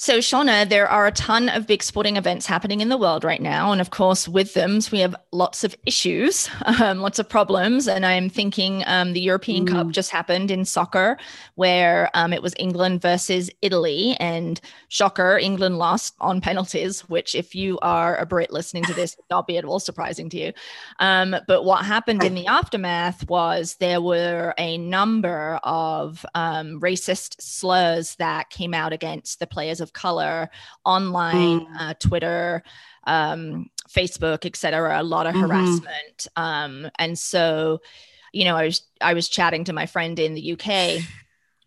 So, Shauna, there are a ton of big sporting events happening in the world right now. And of course, with them, we have lots of issues, um, lots of problems. And I'm thinking um, the European mm. Cup just happened in soccer, where um, it was England versus Italy. And shocker, England lost on penalties, which, if you are a Brit listening to this, not be at all surprising to you. Um, but what happened in the aftermath was there were a number of um, racist slurs that came out against the players of of color online, mm. uh, Twitter, um, Facebook, etc. A lot of mm-hmm. harassment, um, and so you know, I was I was chatting to my friend in the UK,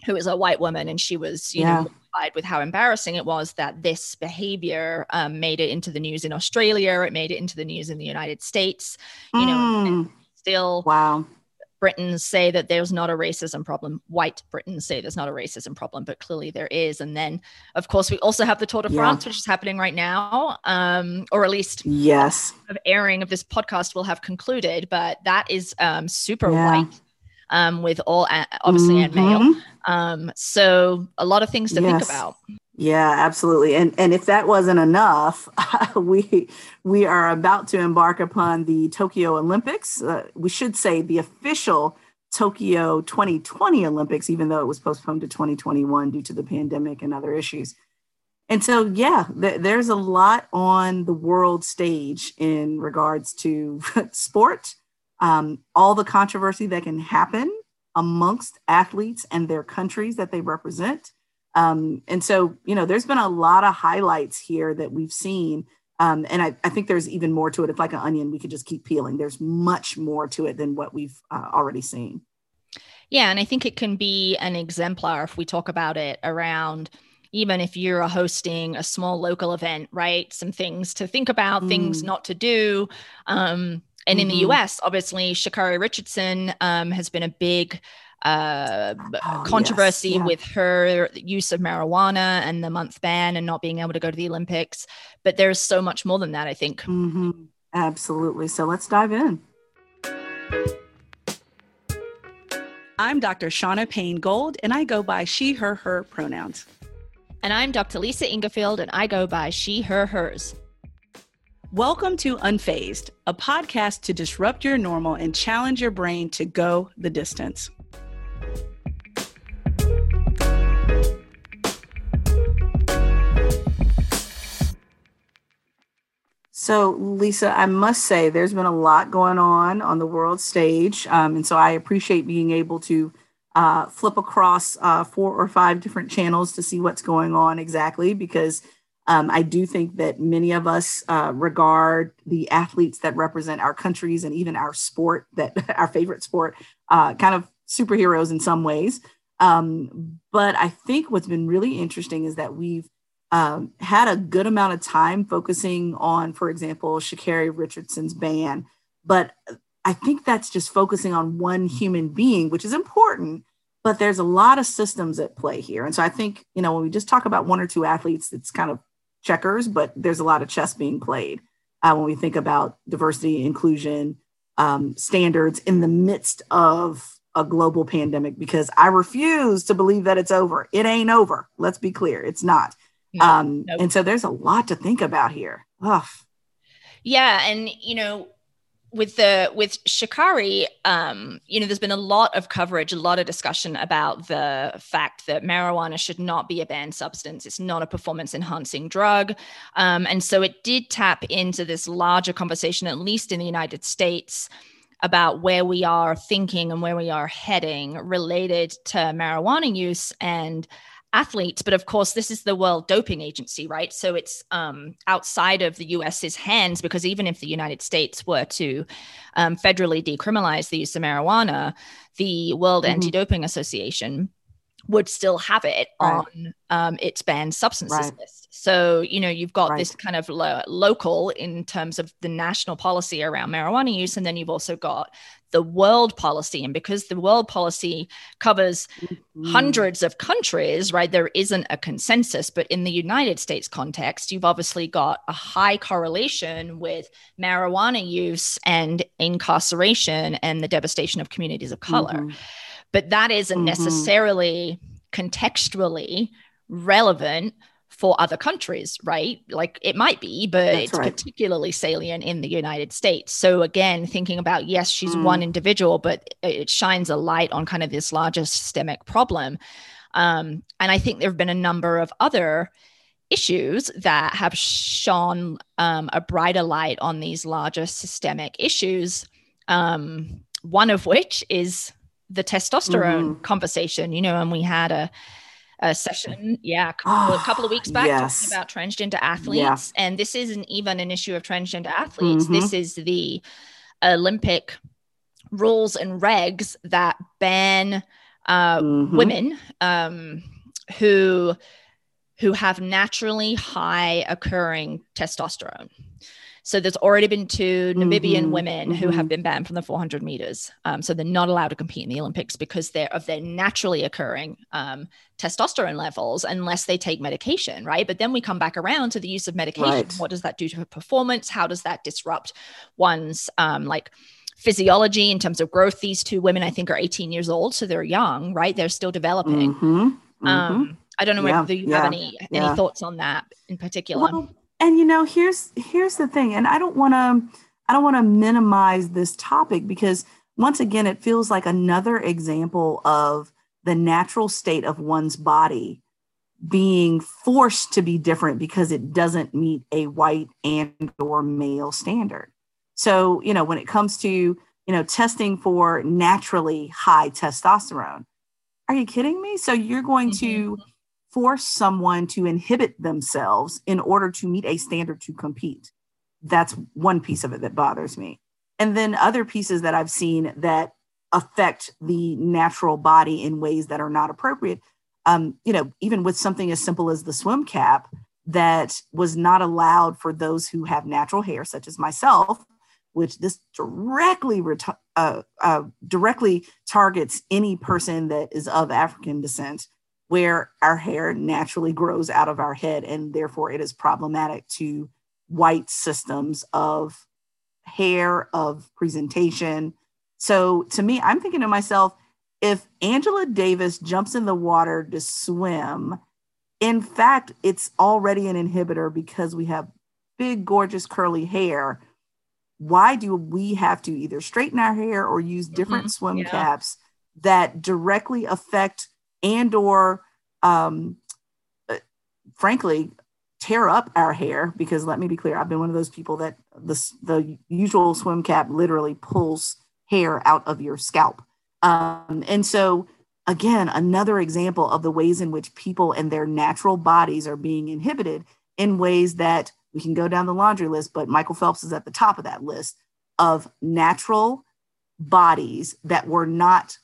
who is a white woman, and she was you yeah. know with how embarrassing it was that this behavior um, made it into the news in Australia. It made it into the news in the United States. You know, mm. still wow Britons say that there's not a racism problem. White Britons say there's not a racism problem, but clearly there is. And then, of course, we also have the Tour de France, yeah. which is happening right now, um, or at least yes, of airing of this podcast will have concluded. But that is um, super yeah. white. Um, with all obviously mm-hmm. and male. Um, so a lot of things to yes. think about. Yeah, absolutely. And and if that wasn't enough, we we are about to embark upon the Tokyo Olympics. Uh, we should say the official Tokyo 2020 Olympics, even though it was postponed to 2021 due to the pandemic and other issues. And so, yeah, th- there's a lot on the world stage in regards to sport, um, all the controversy that can happen amongst athletes and their countries that they represent um, and so, you know, there's been a lot of highlights here that we've seen. Um, and I, I, think there's even more to it. It's like an onion, we could just keep peeling. There's much more to it than what we've uh, already seen. Yeah. And I think it can be an exemplar if we talk about it around even if you're hosting a small local event, right? Some things to think about, mm. things not to do. Um, and mm-hmm. in the mm-hmm. US, obviously, Sha'Carri Richardson um, has been a big uh, oh, controversy yes. yeah. with her use of marijuana and the month ban and not being able to go to the Olympics. But there's so much more than that, I think. Mm-hmm. Absolutely. So let's dive in. I'm Dr. Shauna Payne Gold, and I go by she, her, her pronouns. And I'm Dr. Lisa Ingarfield, and I go by she, her, hers. Welcome to Unfazed, a podcast to disrupt your normal and challenge your brain to go the distance. So, Lisa, I must say there's been a lot going on on the world stage. Um, and so I appreciate being able to uh, flip across uh, four or five different channels to see what's going on exactly, because um, I do think that many of us uh, regard the athletes that represent our countries and even our sport, that our favorite sport, uh, kind of superheroes in some ways. Um, but I think what's been really interesting is that we've um, had a good amount of time focusing on, for example, Sha'Carri Richardson's ban. But I think that's just focusing on one human being, which is important. But there's a lot of systems at play here. And so I think, you know, when we just talk about one or two athletes, it's kind of checkers, but there's a lot of chess being played uh, when we think about diversity, inclusion, um, standards in the midst of a global pandemic, because I refuse to believe that it's over. It ain't over. Let's be clear, it's not. Um, nope. And so there's a lot to think about here. Ugh. Yeah. And, you know, with the with Sha'Carri, um, you know, there's been a lot of coverage, a lot of discussion about the fact that marijuana should not be a banned substance. It's not a performance enhancing drug, um, and so it did tap into this larger conversation, at least in the United States, about where we are thinking and where we are heading related to marijuana use and athletes but of course this is the world doping agency right so it's um, outside of the us's hands because even if the united states were to um, federally decriminalize the use of marijuana the world mm-hmm. anti-doping association would still have it right. on um, its banned substances right. list. So, you know, you've got right. this kind of lo- local in terms of the national policy around marijuana use, and then you've also got the world policy. And because the world policy covers mm-hmm. hundreds of countries, right, there isn't a consensus. But in the United States context, you've obviously got a high correlation with marijuana use and incarceration and the devastation of communities of color. Mm-hmm. But that isn't mm-hmm. necessarily contextually relevant for other countries, right? Like it might be, but That's it's right. particularly salient in the United States. So again, thinking about yes, she's mm. one individual, but it shines a light on kind of this larger systemic problem. Um, and I think there have been a number of other issues that have shone um, a brighter light on these larger systemic issues. Um, one of which is the testosterone mm-hmm. conversation, you know, and we had a, a session, yeah, a couple, a couple of weeks back yes. talking about transgender athletes. Yeah. And this isn't even an issue of transgender athletes. Mm-hmm. This is the Olympic rules and regs that ban uh, mm-hmm. women um, who who have naturally high occurring testosterone. So there's already been 2 Namibian mm-hmm, women mm-hmm. who have mm-hmm. been banned from the 400 meters. Um, so they're not allowed to compete in the Olympics because they're of their naturally occurring um, testosterone levels unless they take medication, right? But then we come back around to the use of medication. Right. What does that do to her performance? How does that disrupt one's um, like physiology in terms of growth? These two women, I think, are 18 years old, so they're young, right? They're still developing. Mm-hmm, mm-hmm. Um, I don't know yeah, whether you yeah, have any yeah. any thoughts on that in particular. Well, and you know, here's here's the thing, and I don't want to I don't want to minimize this topic because once again, it feels like another example of the natural state of one's body being forced to be different because it doesn't meet a white and or male standard. So, you know, when it comes to, you know, testing for naturally high testosterone, are you kidding me? So you're going mm-hmm. to force someone to inhibit themselves in order to meet a standard to compete. That's one piece of it that bothers me. And then other pieces that I've seen that affect the natural body in ways that are not appropriate. Um, you know, even with something as simple as the swim cap that was not allowed for those who have natural hair, such as myself, which this directly uh, uh, directly targets any person that is of African descent where our hair naturally grows out of our head and therefore it is problematic to white systems of hair of presentation so to me i'm thinking to myself if angela davis jumps in the water to swim in fact it's already an inhibitor because we have big gorgeous curly hair why do we have to either straighten our hair or use different mm-hmm. swim yeah. caps that directly affect and or um, uh, frankly tear up our hair because let me be clear i've been one of those people that the, the usual swim cap literally pulls hair out of your scalp. Um, and so again another example of the ways in which people and their natural bodies are being inhibited in ways that we can go down the laundry list but michael phelps is at the top of that list of natural bodies that were not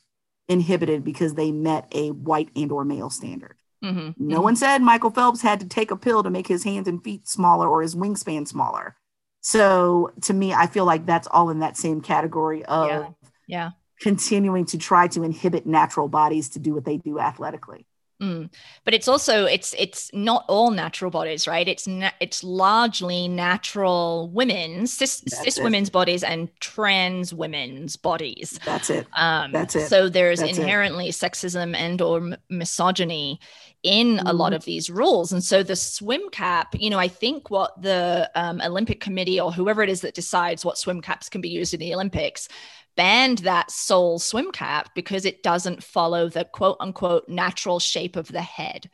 inhibited because they met a white and or male standard. Mm-hmm. No mm-hmm. one said Michael Phelps had to take a pill to make his hands and feet smaller or his wingspan smaller. So to me, I feel like that's all in that same category of yeah. yeah. continuing to try to inhibit natural bodies to do what they do athletically. Mm. But it's also it's it's not all natural bodies, right? It's na- it's largely natural women, cis, cis women's bodies and trans women's bodies. That's it. Um, That's it. So there's That's inherently it. sexism and or misogyny in mm. a lot mm-hmm. of these rules, and so the swim cap. You know, I think what the um, Olympic Committee or whoever it is that decides what swim caps can be used in the Olympics banned that sole swim cap because it doesn't follow the quote unquote natural shape of the head.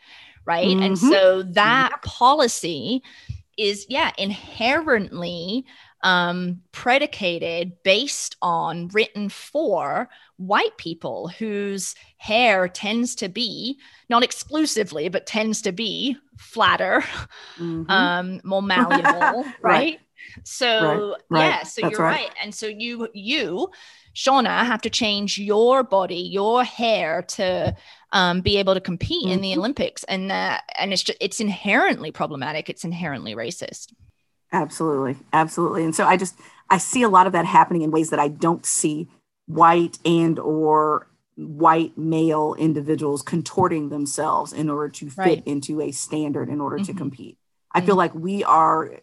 Right. Mm-hmm. And so that policy is, yeah, inherently um, predicated based on written for white people whose hair tends to be not exclusively but tends to be flatter mm-hmm. um, more malleable right? right? So right, right. yeah, so That's you're right. right. And so you you Shauna have to change your body, your hair to um, be able to compete mm-hmm. in the mm-hmm. Olympics, and uh, and it's just it's inherently problematic. It's inherently racist. Absolutely, absolutely. And so I just I see a lot of that happening in ways that I don't see white and or white male individuals contorting themselves in order to fit right. into a standard in order mm-hmm. to compete. I feel mm-hmm. like we are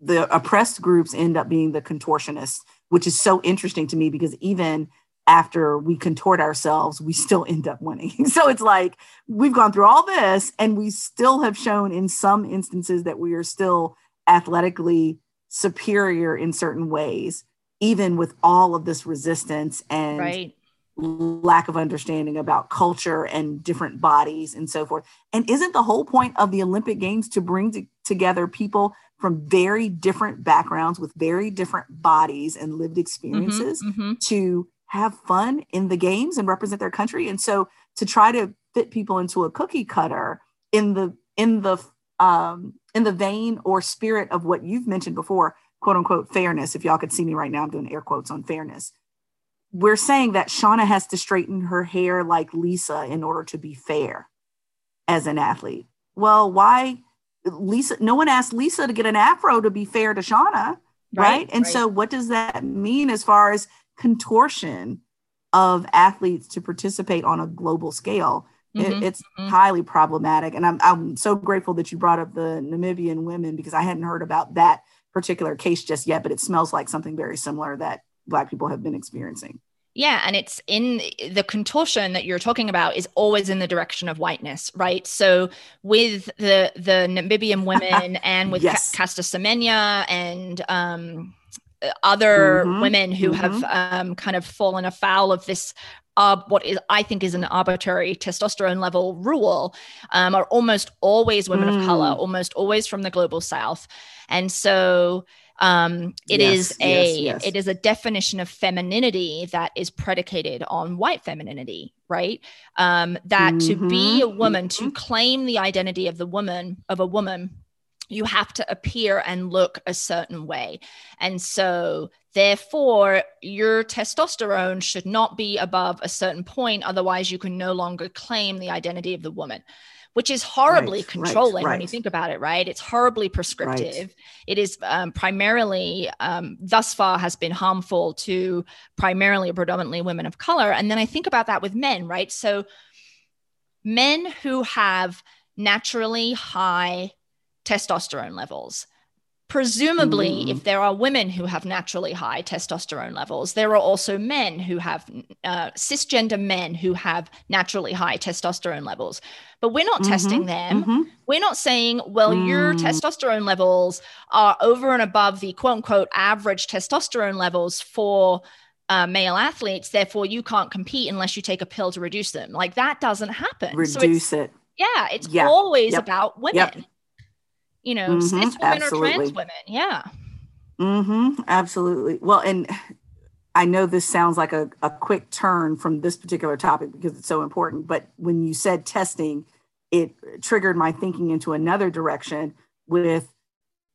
the oppressed groups end up being the contortionists, which is so interesting to me because even after we contort ourselves, we still end up winning. so it's like we've gone through all this and we still have shown in some instances that we are still athletically superior in certain ways, even with all of this resistance and right. Lack of understanding about culture and different bodies and so forth. And isn't the whole point of the Olympic Games to bring to, together people from very different backgrounds with very different bodies and lived mm-hmm, experiences mm-hmm, mm-hmm. to have fun in the games and represent their country and so to try to fit people into a cookie cutter in the in the um in the vein or spirit of what you've mentioned before quote unquote fairness if y'all could see me right now i'm doing air quotes on fairness we're saying that shauna has to straighten her hair like lisa in order to be fair as an athlete well why lisa no one asked lisa to get an afro to be fair to shauna right, right? and right. so what does that mean as far as contortion of athletes to participate on a global scale. Mm-hmm. It, it's mm-hmm. highly problematic. And I'm, I'm so grateful that you brought up the Namibian women because I hadn't heard about that particular case just yet, but it smells like something very similar that Black people have been experiencing. Yeah, and it's in the contortion that you're talking about is always in the direction of whiteness, right? So with the the Namibian women and with yes. Caster Semenya and um, other mm-hmm. women who mm-hmm. have um, kind of fallen afoul of this uh, what is I think is an arbitrary testosterone level rule um, are almost always women mm. of color, almost always from the global south, and so um, it yes, is a yes, yes. it is a definition of femininity that is predicated on white femininity, right? Um, that mm-hmm. to be a woman, to mm-hmm. claim the identity of the woman of a woman you have to appear and look a certain way. And so, therefore, your testosterone should not be above a certain point. Otherwise, you can no longer claim the identity of the woman, which is horribly right, controlling right, right. when you think about it, right? It's horribly prescriptive. It is um, primarily, um, thus far, has been harmful to primarily predominantly women of color. And then I think about that with men, right? So, men who have naturally high testosterone levels. Presumably, mm. if there are women who have naturally high testosterone levels, there are also men who have uh, cisgender men who have naturally high testosterone levels. But we're not mm-hmm. testing them. Mm-hmm. We're not saying, well, mm. your testosterone levels are over and above the quote unquote average testosterone levels for uh, male athletes. Therefore, you can't compete unless you take a pill to reduce them. Like that doesn't happen. Reduce so it. Yeah, it's yeah. always yep. about women. Yep you know, mm-hmm, cis women absolutely. or trans women. Yeah. Mm-hmm, absolutely. Well, and I know this sounds like a, a quick turn from this particular topic because it's so important, but when you said testing, it triggered my thinking into another direction with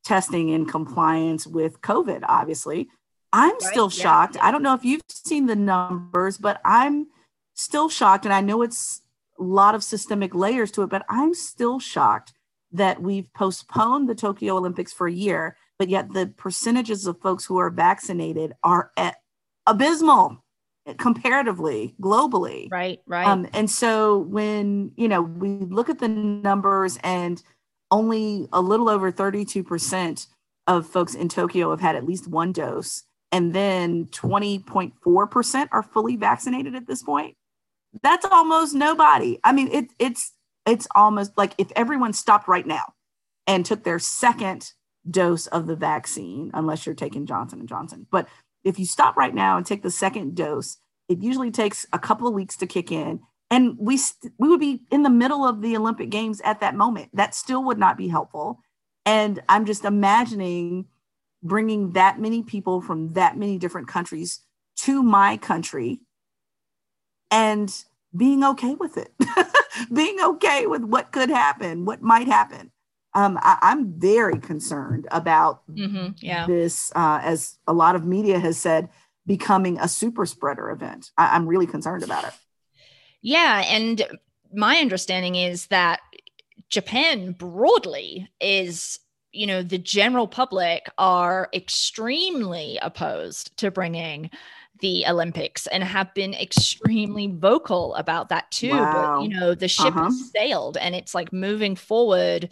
testing in compliance with COVID, obviously. I'm right? still shocked. Yeah. I don't know if you've seen the numbers, but I'm still shocked. And I know it's a lot of systemic layers to it, but I'm still shocked that we've postponed the Tokyo Olympics for a year, but yet the percentages of folks who are vaccinated are at abysmal comparatively globally. Right right. Um, and so when you know we look at the numbers and only a little over 32% of folks in tokyo have had at least one dose and then 20.4% are fully vaccinated at this point that's almost nobody. I mean it, it's it's almost like if everyone stopped right now and took their second dose of the vaccine, unless you're taking Johnson and Johnson, but if you stop right now and take the second dose, it usually takes a couple of weeks to kick in, and we st- we would be in the middle of the Olympic Games at that moment. That still would not be helpful. And I'm just imagining bringing that many people from that many different countries to my country and being okay with it, being okay with what could happen, what might happen. Um, I, am very concerned about mm-hmm, yeah. this, uh, as a lot of media has said, becoming a super spreader event. I, I'm really concerned about it. Yeah. And my understanding is that Japan broadly is you know the general public are extremely opposed to bringing the Olympics and have been extremely vocal about that too. Wow. But you know, the ship uh-huh. has sailed and it's like moving forward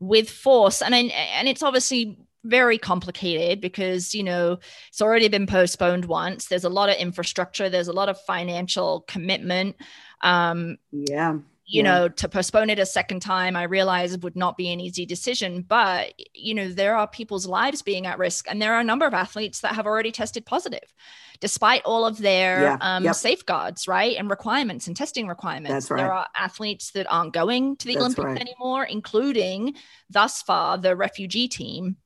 with force. And and it's obviously very complicated because you know it's already been postponed once there's a lot of infrastructure there's a lot of financial commitment um yeah you yeah. know to postpone it a second time i realize it would not be an easy decision but you know there are people's lives being at risk and there are a number of athletes that have already tested positive despite all of their Yeah, um, yep. safeguards right and requirements and testing requirements right. there are athletes that aren't going to the That's olympics right. anymore including thus far the refugee team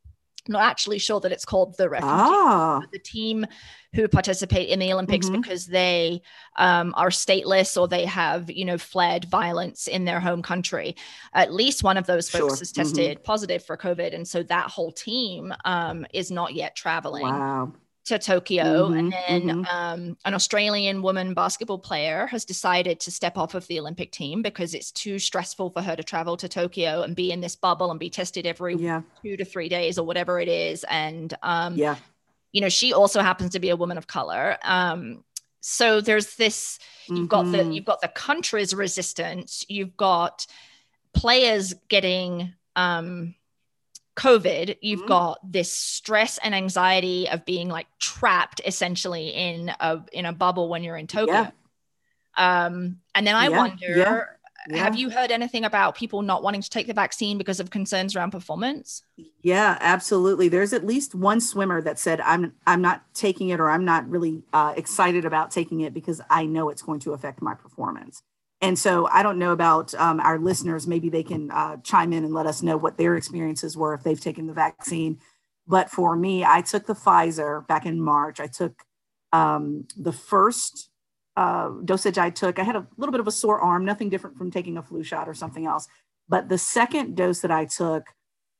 I'm not actually sure that it's called the refugee ah the team who participate in the Olympics Mhm. because they um, are stateless or they have, you know, fled violence in their home country. At least one of those folks Sure. has Mhm. tested positive for COVID, and so that whole team um, is not yet traveling wow to Tokyo. Mhm, And then mhm. um, an Australian woman basketball player has decided to step off of the Olympic team because it's too stressful for her to travel to Tokyo and be in this bubble and be tested every yeah two to three days or whatever it is. And um, yeah you know she also happens to be a woman of color um so there's this you've got the Mhm. you've got the country's resistance you've got players getting um covid you've Mhm. got this stress and anxiety of being like trapped essentially in a in a bubble when you're in tokyo Yeah. um and then i Yeah, wonder yeah, have you heard anything about people not wanting to take the vaccine because of concerns around performance Yeah, absolutely. There's at least one swimmer that said, "I'm I'm not taking it, or I'm not really uh, excited about taking it because I know it's going to affect my performance." And so I don't know about um, our listeners. Maybe they can uh, chime in and let us know what their experiences were if they've taken the vaccine. But for me, I took the Pfizer back in March. I took um, the first uh, dosage I took. I had a little bit of a sore arm, nothing different from taking a flu shot or something else. But the second dose that I took,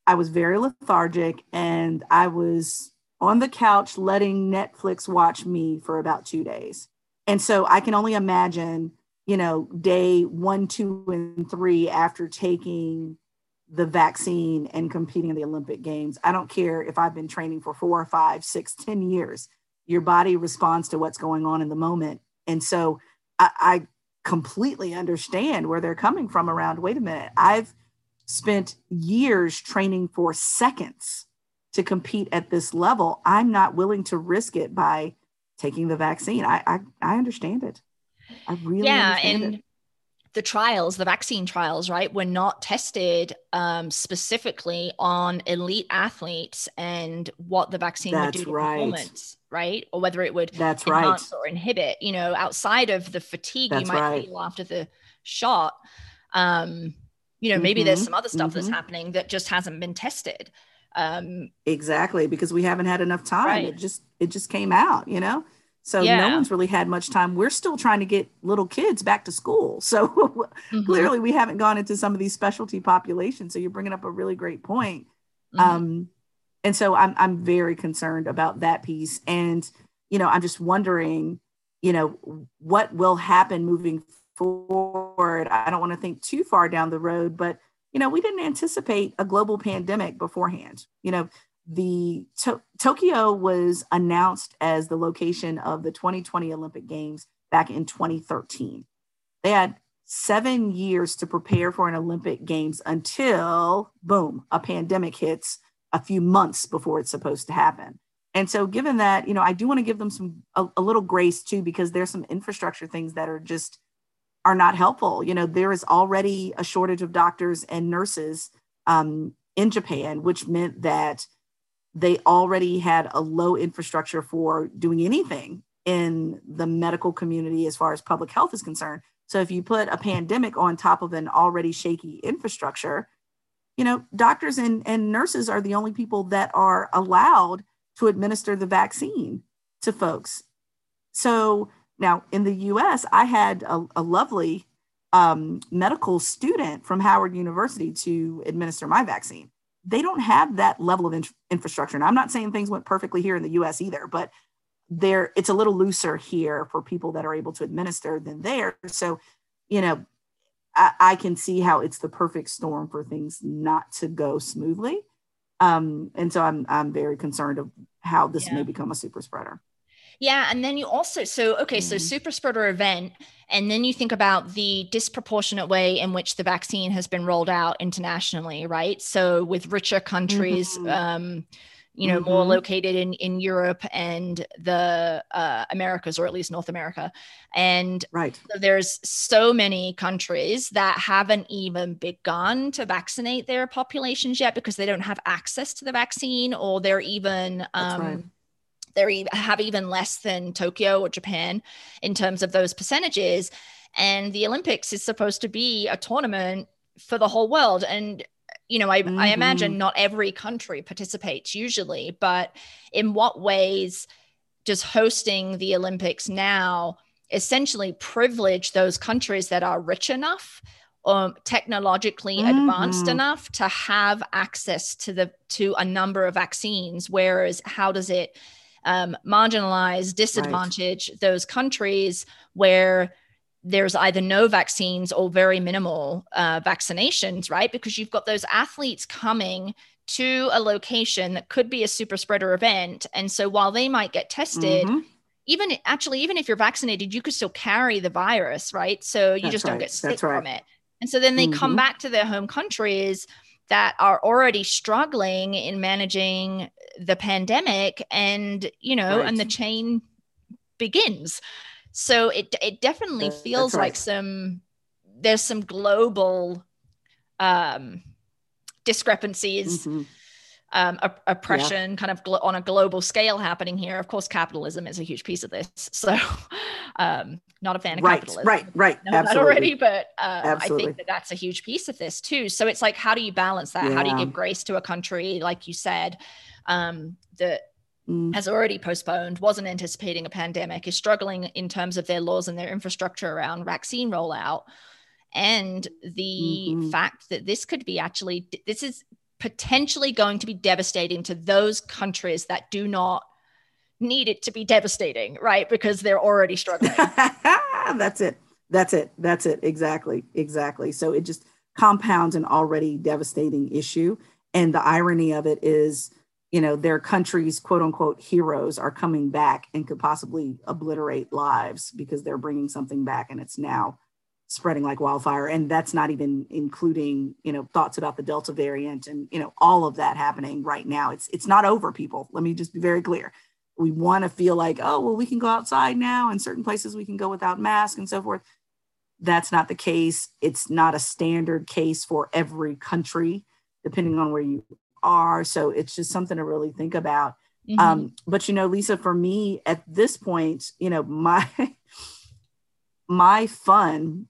I was very lethargic and I was on the couch letting Netflix watch me for about two days. And so I can only imagine, you know, day one, two, and three after taking the vaccine and competing in the Olympic Games. I don't care if I've been training for four or five, six, ten years. Your body responds to what's going on in the moment. And so I, I completely understand where they're coming from around, wait a minute, I've spent years training for seconds to compete at this level. I'm not willing to risk it by taking the vaccine. I I, I understand it. I really yeah understand and it. The trials the vaccine trials right were not tested um, specifically on elite athletes and what the vaccine would do to right. performance right or whether it would That's right. enhance or inhibit you know outside of the fatigue That's you might right. feel after the shot um you know maybe there's Mhm, some other stuff that's mhm. happening that just hasn't been tested um Exactly, because we haven't had enough time. Right. It just it just came out, you know. So Yeah. no one's really had much time. We're still trying to get little kids back to school. So mhm, clearly we haven't gone into some of these specialty populations. So you're bringing up a really great point. mhm. Um, and so I'm I'm very concerned about that piece. And you know, I'm just wondering, you know, what will happen moving forward. I don't want to think too far down the road, but you know, we didn't anticipate a global pandemic beforehand. You know, the to- Tokyo was announced as the location of the 2020 Olympic Games back in 2013. They had seven years to prepare for an Olympic Games until, boom, a pandemic hits a few months before it's supposed to happen. And so, given that, you know, I do want to give them some a, a little grace too, because there's some infrastructure things that are just are not helpful. You know, there is already a shortage of doctors and nurses um, in Japan, which meant that they already had a low infrastructure for doing anything in the medical community as far as public health is concerned. So if you put a pandemic on top of an already shaky infrastructure, you know, doctors and, and nurses are the only people that are allowed to administer the vaccine to folks. So now in the US, I had a, a lovely um, medical student from Howard University to administer my vaccine. They don't have that level of in- infrastructure. And I'm not saying things went perfectly here in the US either, but there it's a little looser here for people that are able to administer than there. So, you know, I, I can see how it's the perfect storm for things not to go smoothly. Um, and so I'm I'm very concerned of how this Yeah. may become a super spreader. Yeah, and then you also so okay, so Mhm. super spreader event, and then you think about the disproportionate way in which the vaccine has been rolled out internationally, right? So with richer countries, Mhm. um, you know, mm-hmm. more located in in Europe and the uh, Americas, or at least North America. And right, so there's so many countries that haven't even begun to vaccinate their populations yet because they don't have access to the vaccine, or they're even um, right. they have even less than Tokyo or Japan in terms of those percentages. And the Olympics is supposed to be a tournament for the whole world, and you know, I, mm-hmm. I imagine not every country participates usually, but in what ways does hosting the Olympics now essentially privilege those countries that are rich enough um, technologically mm-hmm. advanced enough to have access to the to a number of vaccines whereas how does it um, marginalize disadvantage right. those countries where there's either no vaccines or very minimal uh, vaccinations, right? Because you've got those athletes coming to a location that could be a super spreader event. And so while they might get tested, mm-hmm. even actually, even if you're vaccinated, you could still carry the virus, right? So you That's just right. don't get sick from it. And so then they mm-hmm. come back to their home countries that are already struggling in managing the pandemic and, you know, right. and the chain begins. So it it definitely feels right. like some there's some global um, discrepancies. Mm-hmm. Um, oppression yeah. kind of glo- on a global scale happening here. Of course, capitalism is a huge piece of this. So, um, not a fan of right, capitalism. Right, right, right. Already, but uh, I think that that's a huge piece of this too. So it's like, how do you balance that? Yeah. How do you give grace to a country, like you said, um, that mm. has already postponed, wasn't anticipating a pandemic, is struggling in terms of their laws and their infrastructure around vaccine rollout. And the mm-hmm. fact that this could be actually, this is potentially going to be devastating to those countries that do not need it to be devastating, right? Because they're already struggling. That's it. That's it. That's it. Exactly. Exactly. So it just compounds an already devastating issue. And the irony of it is you know their country's quote unquote heroes are coming back and could possibly obliterate lives because they're bringing something back and it's now spreading like wildfire and that's not even including you know thoughts about the delta variant and you know all of that happening right now it's it's not over people let me just be very clear we want to feel like oh well we can go outside now and certain places we can go without mask and so forth that's not the case it's not a standard case for every country depending on where you are. So it's just something to really think about. Mm-hmm. Um, but you know, Lisa, for me at this point, you know, my my fun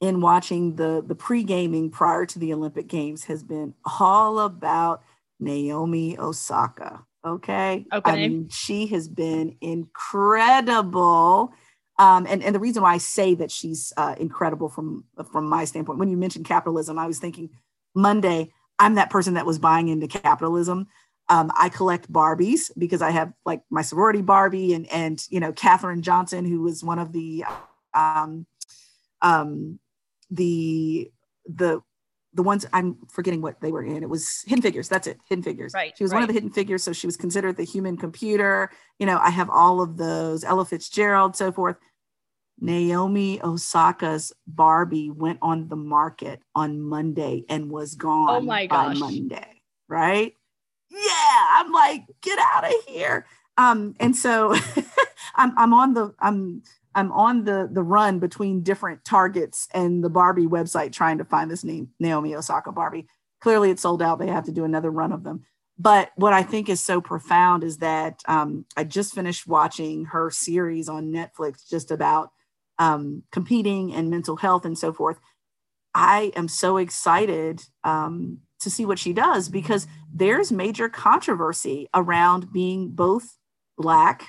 in watching the the pre-gaming prior to the Olympic Games has been all about Naomi Osaka. Okay. Okay. I mean, she has been incredible. Um, and, and the reason why I say that she's uh, incredible from from my standpoint, when you mentioned capitalism, I was thinking Monday, I'm that person that was buying into capitalism. Um, I collect Barbies because I have like my sorority Barbie and and you know Katherine Johnson, who was one of the um, um, the the the ones I'm forgetting what they were in. It was Hidden Figures. That's it. Hidden Figures. Right. She was right. one of the Hidden Figures, so she was considered the human computer. You know, I have all of those. Ella Fitzgerald, so forth. Naomi Osaka's Barbie went on the market on Monday and was gone oh my gosh. by Monday, right? Yeah, I'm like, get out of here. Um, and so I'm I'm on the I'm I'm on the the run between different targets and the Barbie website trying to find this name Naomi Osaka Barbie. Clearly, it's sold out. They have to do another run of them. But what I think is so profound is that um, I just finished watching her series on Netflix just about um, competing and mental health and so forth. I am so excited um, to see what she does because there's major controversy around being both Black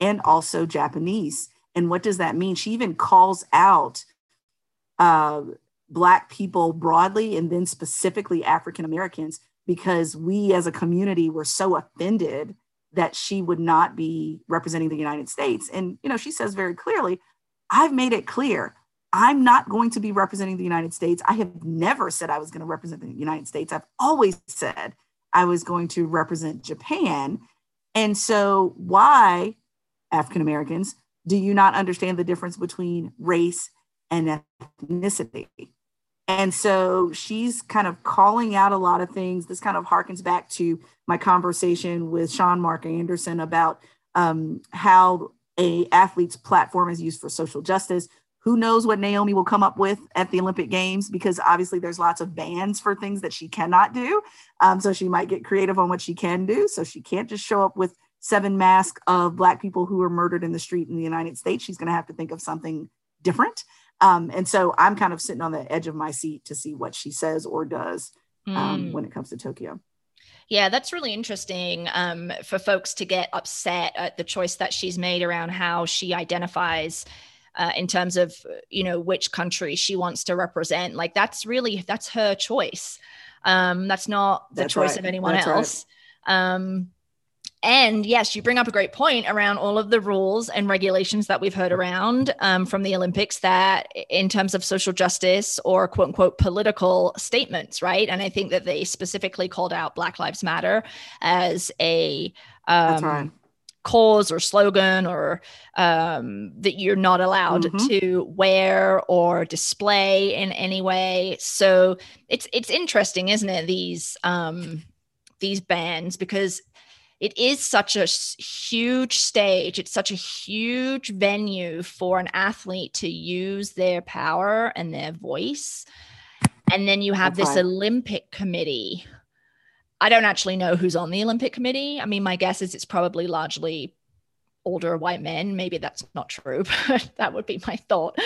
and also Japanese. And what does that mean? She even calls out uh, Black people broadly and then specifically African Americans because we as a community were so offended that she would not be representing the United States. And, you know, she says very clearly, I've made it clear I'm not going to be representing the United States. I have never said I was going to represent the United States. I've always said I was going to represent Japan. And so, why, African Americans, do you not understand the difference between race and ethnicity? And so she's kind of calling out a lot of things. This kind of harkens back to my conversation with Sean Mark Anderson about um, how a athlete's platform is used for social justice. Who knows what Naomi will come up with at the Olympic Games? Because obviously there's lots of bans for things that she cannot do. Um, so she might get creative on what she can do. So she can't just show up with seven masks of Black people who were murdered in the street in the United States. She's going to have to think of something different. Um, and so I'm kind of sitting on the edge of my seat to see what she says or does um, mm. when it comes to Tokyo. Yeah, that's really interesting um, for folks to get upset at the choice that she's made around how she identifies uh, in terms of you know which country she wants to represent. Like that's really that's her choice. Um, that's not the that's choice right. of anyone that's else. Right. Um, and yes, you bring up a great point around all of the rules and regulations that we've heard around um, from the Olympics that, in terms of social justice or quote unquote political statements, right? And I think that they specifically called out Black Lives Matter as a um, right. cause or slogan or um, that you're not allowed mm-hmm. to wear or display in any way. So it's it's interesting, isn't it? These um, these bans because it is such a huge stage. It's such a huge venue for an athlete to use their power and their voice. And then you have this olympic committee. I don't actually know who's on the olympic committee. I mean my guess is it's probably largely older white men. Maybe that's not true but that would be my thought.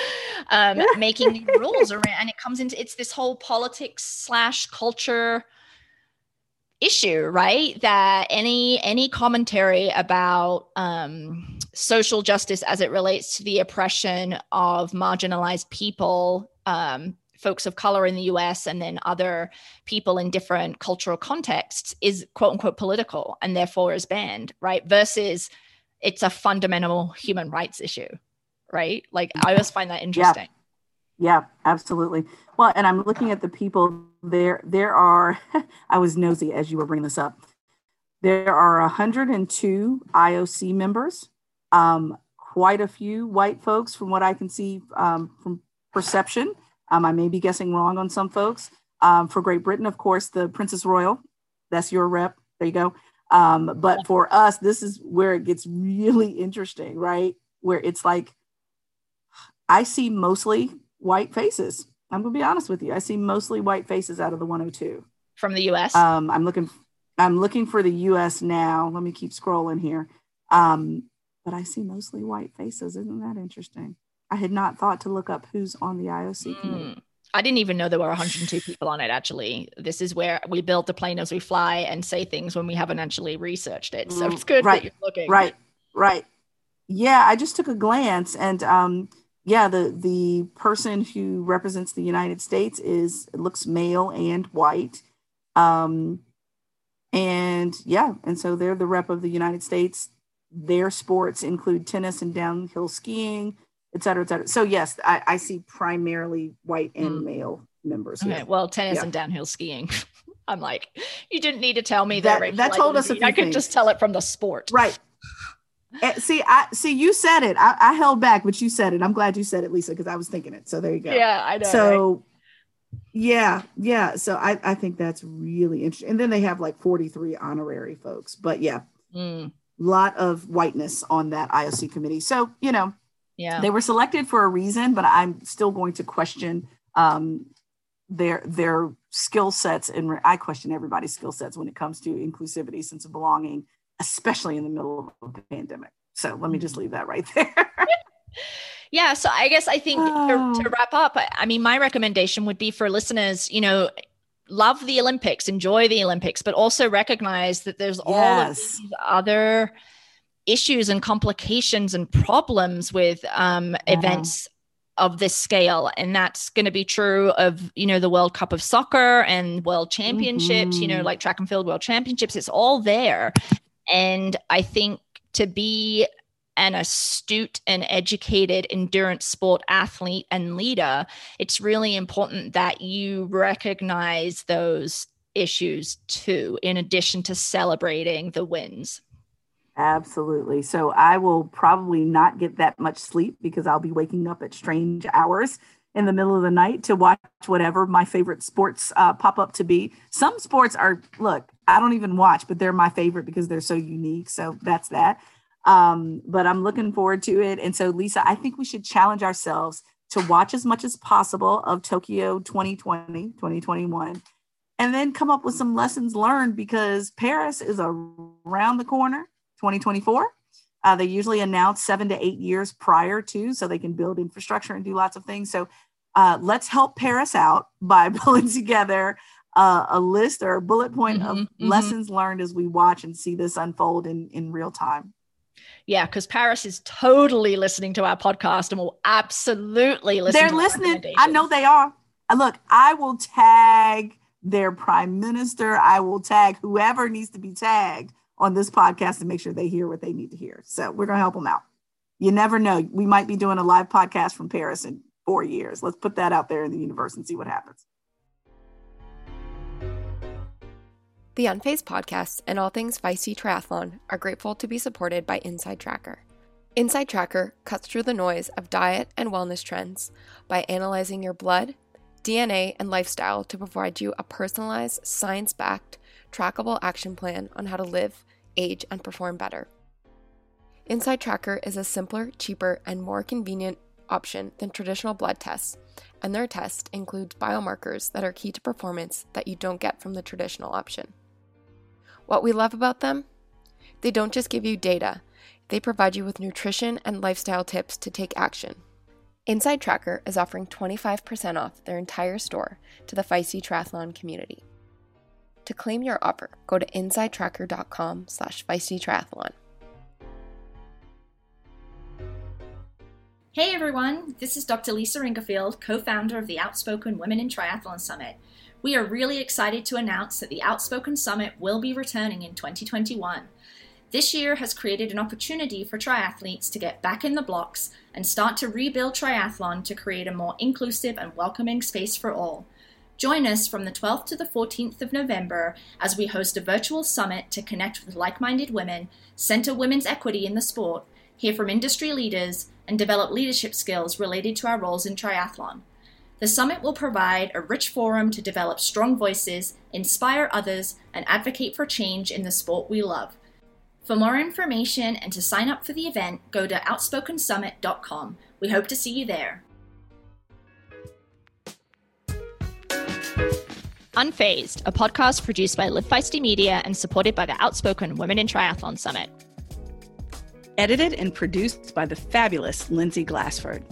Um, making rules around and it comes into it's this whole politics slash culture issue right? That any any commentary about um, social justice as it relates to the oppression of marginalized people um, folks of color in the us and then other people in different cultural contexts is quote unquote political and therefore is banned right? Versus it's a fundamental human rights issue right? Like i always find that interesting. yeah, yeah absolutely. Well and i'm looking at the people there there are i was nosy as you were bringing this up. There are 102 ioc members um, quite a few white folks from what i can see um, from perception. Um, i may be guessing wrong on some folks. Um, for great britain of course the princess royal that's your rep there you go. Um, but for us this is where it gets really interesting right? Where it's like i see mostly white faces I'm gonna be honest with you. I see mostly white faces out of the 102 from the U.S. Um, I'm looking. I'm looking for the U.S. now. Let me keep scrolling here. Um, but I see mostly white faces. Isn't that interesting? I had not thought to look up who's on the IOC mm. committee. I didn't even know there were 102 people on it. Actually, this is where we build the plane as we fly and say things when we haven't actually researched it. So it's good right, that you're looking. Right, right. Yeah, I just took a glance, and um, yeah, the the person who represents the United States is looks male and white. Um, and yeah, and so they're the rep of the United States. Their sports include tennis and downhill skiing, et cetera, et cetera. So yes, I, I see primarily white and mm. male members. Okay, well, tennis yeah. and downhill skiing. I'm like, you didn't need to tell me that. That, that told us. I could just tell it from the sport. Right. Eh, see, I see you said it. I, I, held back, but you said it. I'm glad you said it, Lisa, because I was thinking it. So there you go. Yeah, I know. So right? yeah, yeah. So I, I think that's really interesting. And then they have like 43 honorary folks. But yeah, mm. lot of whiteness on that IOC committee. So, you know, yeah, they were selected for a reason, but I'm still going to question um their their skill sets and I question everybody's skill sets when it comes to inclusivity, sense of belonging, especially in the middle of a pandemic. So let me just leave that right there. yeah. So I guess I think oh. to, to wrap up, I mean, my recommendation would be for listeners, you know, love the Olympics, enjoy the Olympics, but also recognize that there's all of these other issues and complications and problems with um, yeah. events of this scale and that's going to be true of you know the world cup of soccer and world championships mm-hmm. you know mm-hmm. like track and field world championships it's all there and I think to be an astute and educated endurance sport athlete and leader, it's really important that you recognize those issues too, in addition to celebrating the wins. Absolutely. So I will probably not get that much sleep because I'll be waking up at strange hours in the middle of the night to watch whatever my favorite sports uh, pop up to be. Some sports are, look, I don't even watch, but they're my favorite because they're so unique. So that's that. Um, but I'm looking forward to it. And so, Lisa, I think we should challenge ourselves to watch as much as possible of Tokyo 2020, 2021, and then come up with some lessons learned because Paris is around the corner, 2024. Uh, they usually announce seven to eight years prior to, so they can build infrastructure and do lots of things. So uh, let's help Paris out by pulling together uh, a list or a bullet point mm-hmm, of mm-hmm. lessons learned as we watch and see this unfold in, in real time. Yeah, because Paris is totally listening to our podcast and will absolutely listen. They're listening. I know they are. Look, I will tag their prime minister. I will tag whoever needs to be tagged on this podcast to make sure they hear what they need to hear. So we're going to help them out. You never know. We might be doing a live podcast from Paris in four years. Let's put that out there in the universe and see what happens. The Unfazed podcast and all things feisty triathlon are grateful to be supported by Inside Tracker. Inside Tracker cuts through the noise of diet and wellness trends by analyzing your blood, DNA, and lifestyle to provide you a personalized, science backed, trackable action plan on how to live age, and perform better. Inside Tracker is a simpler, cheaper, and more convenient option than traditional blood tests, and their test includes biomarkers that are key to performance that you don't get from the traditional option. What we love about them? They don't just give you data, they provide you with nutrition and lifestyle tips to take action. Inside Tracker is offering 25% off their entire store to the Feisty Triathlon community. To claim your offer, go to insidetracker.com slash feistytriathlon. Hey everyone, this is Dr. Lisa Ingarfield, co-founder of the Outspoken Women in Triathlon Summit. We are really excited to announce that the Outspoken Summit will be returning in 2021. This year has created an opportunity for triathletes to get back in the blocks and start to rebuild triathlon to create a more inclusive and welcoming space for all. Join us from the 12th to the 14th of November as we host a virtual summit to connect with like minded women, center women's equity in the sport, hear from industry leaders, and develop leadership skills related to our roles in triathlon. The summit will provide a rich forum to develop strong voices, inspire others, and advocate for change in the sport we love. For more information and to sign up for the event, go to outspokensummit.com. We hope to see you there. Unfazed, a podcast produced by Live Feisty Media and supported by the Outspoken Women in Triathlon Summit. Edited and produced by the fabulous Lindsay Glassford.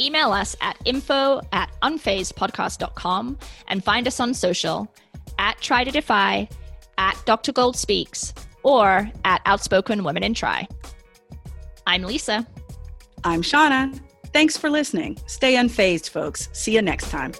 Email us at info at unfazedpodcast.com and find us on social at Try to Defy, at Dr. Gold Speaks, or at Outspoken Women in Tri. I'm Lisa. I'm Shauna. Thanks for listening. Stay unfazed, folks. See you next time.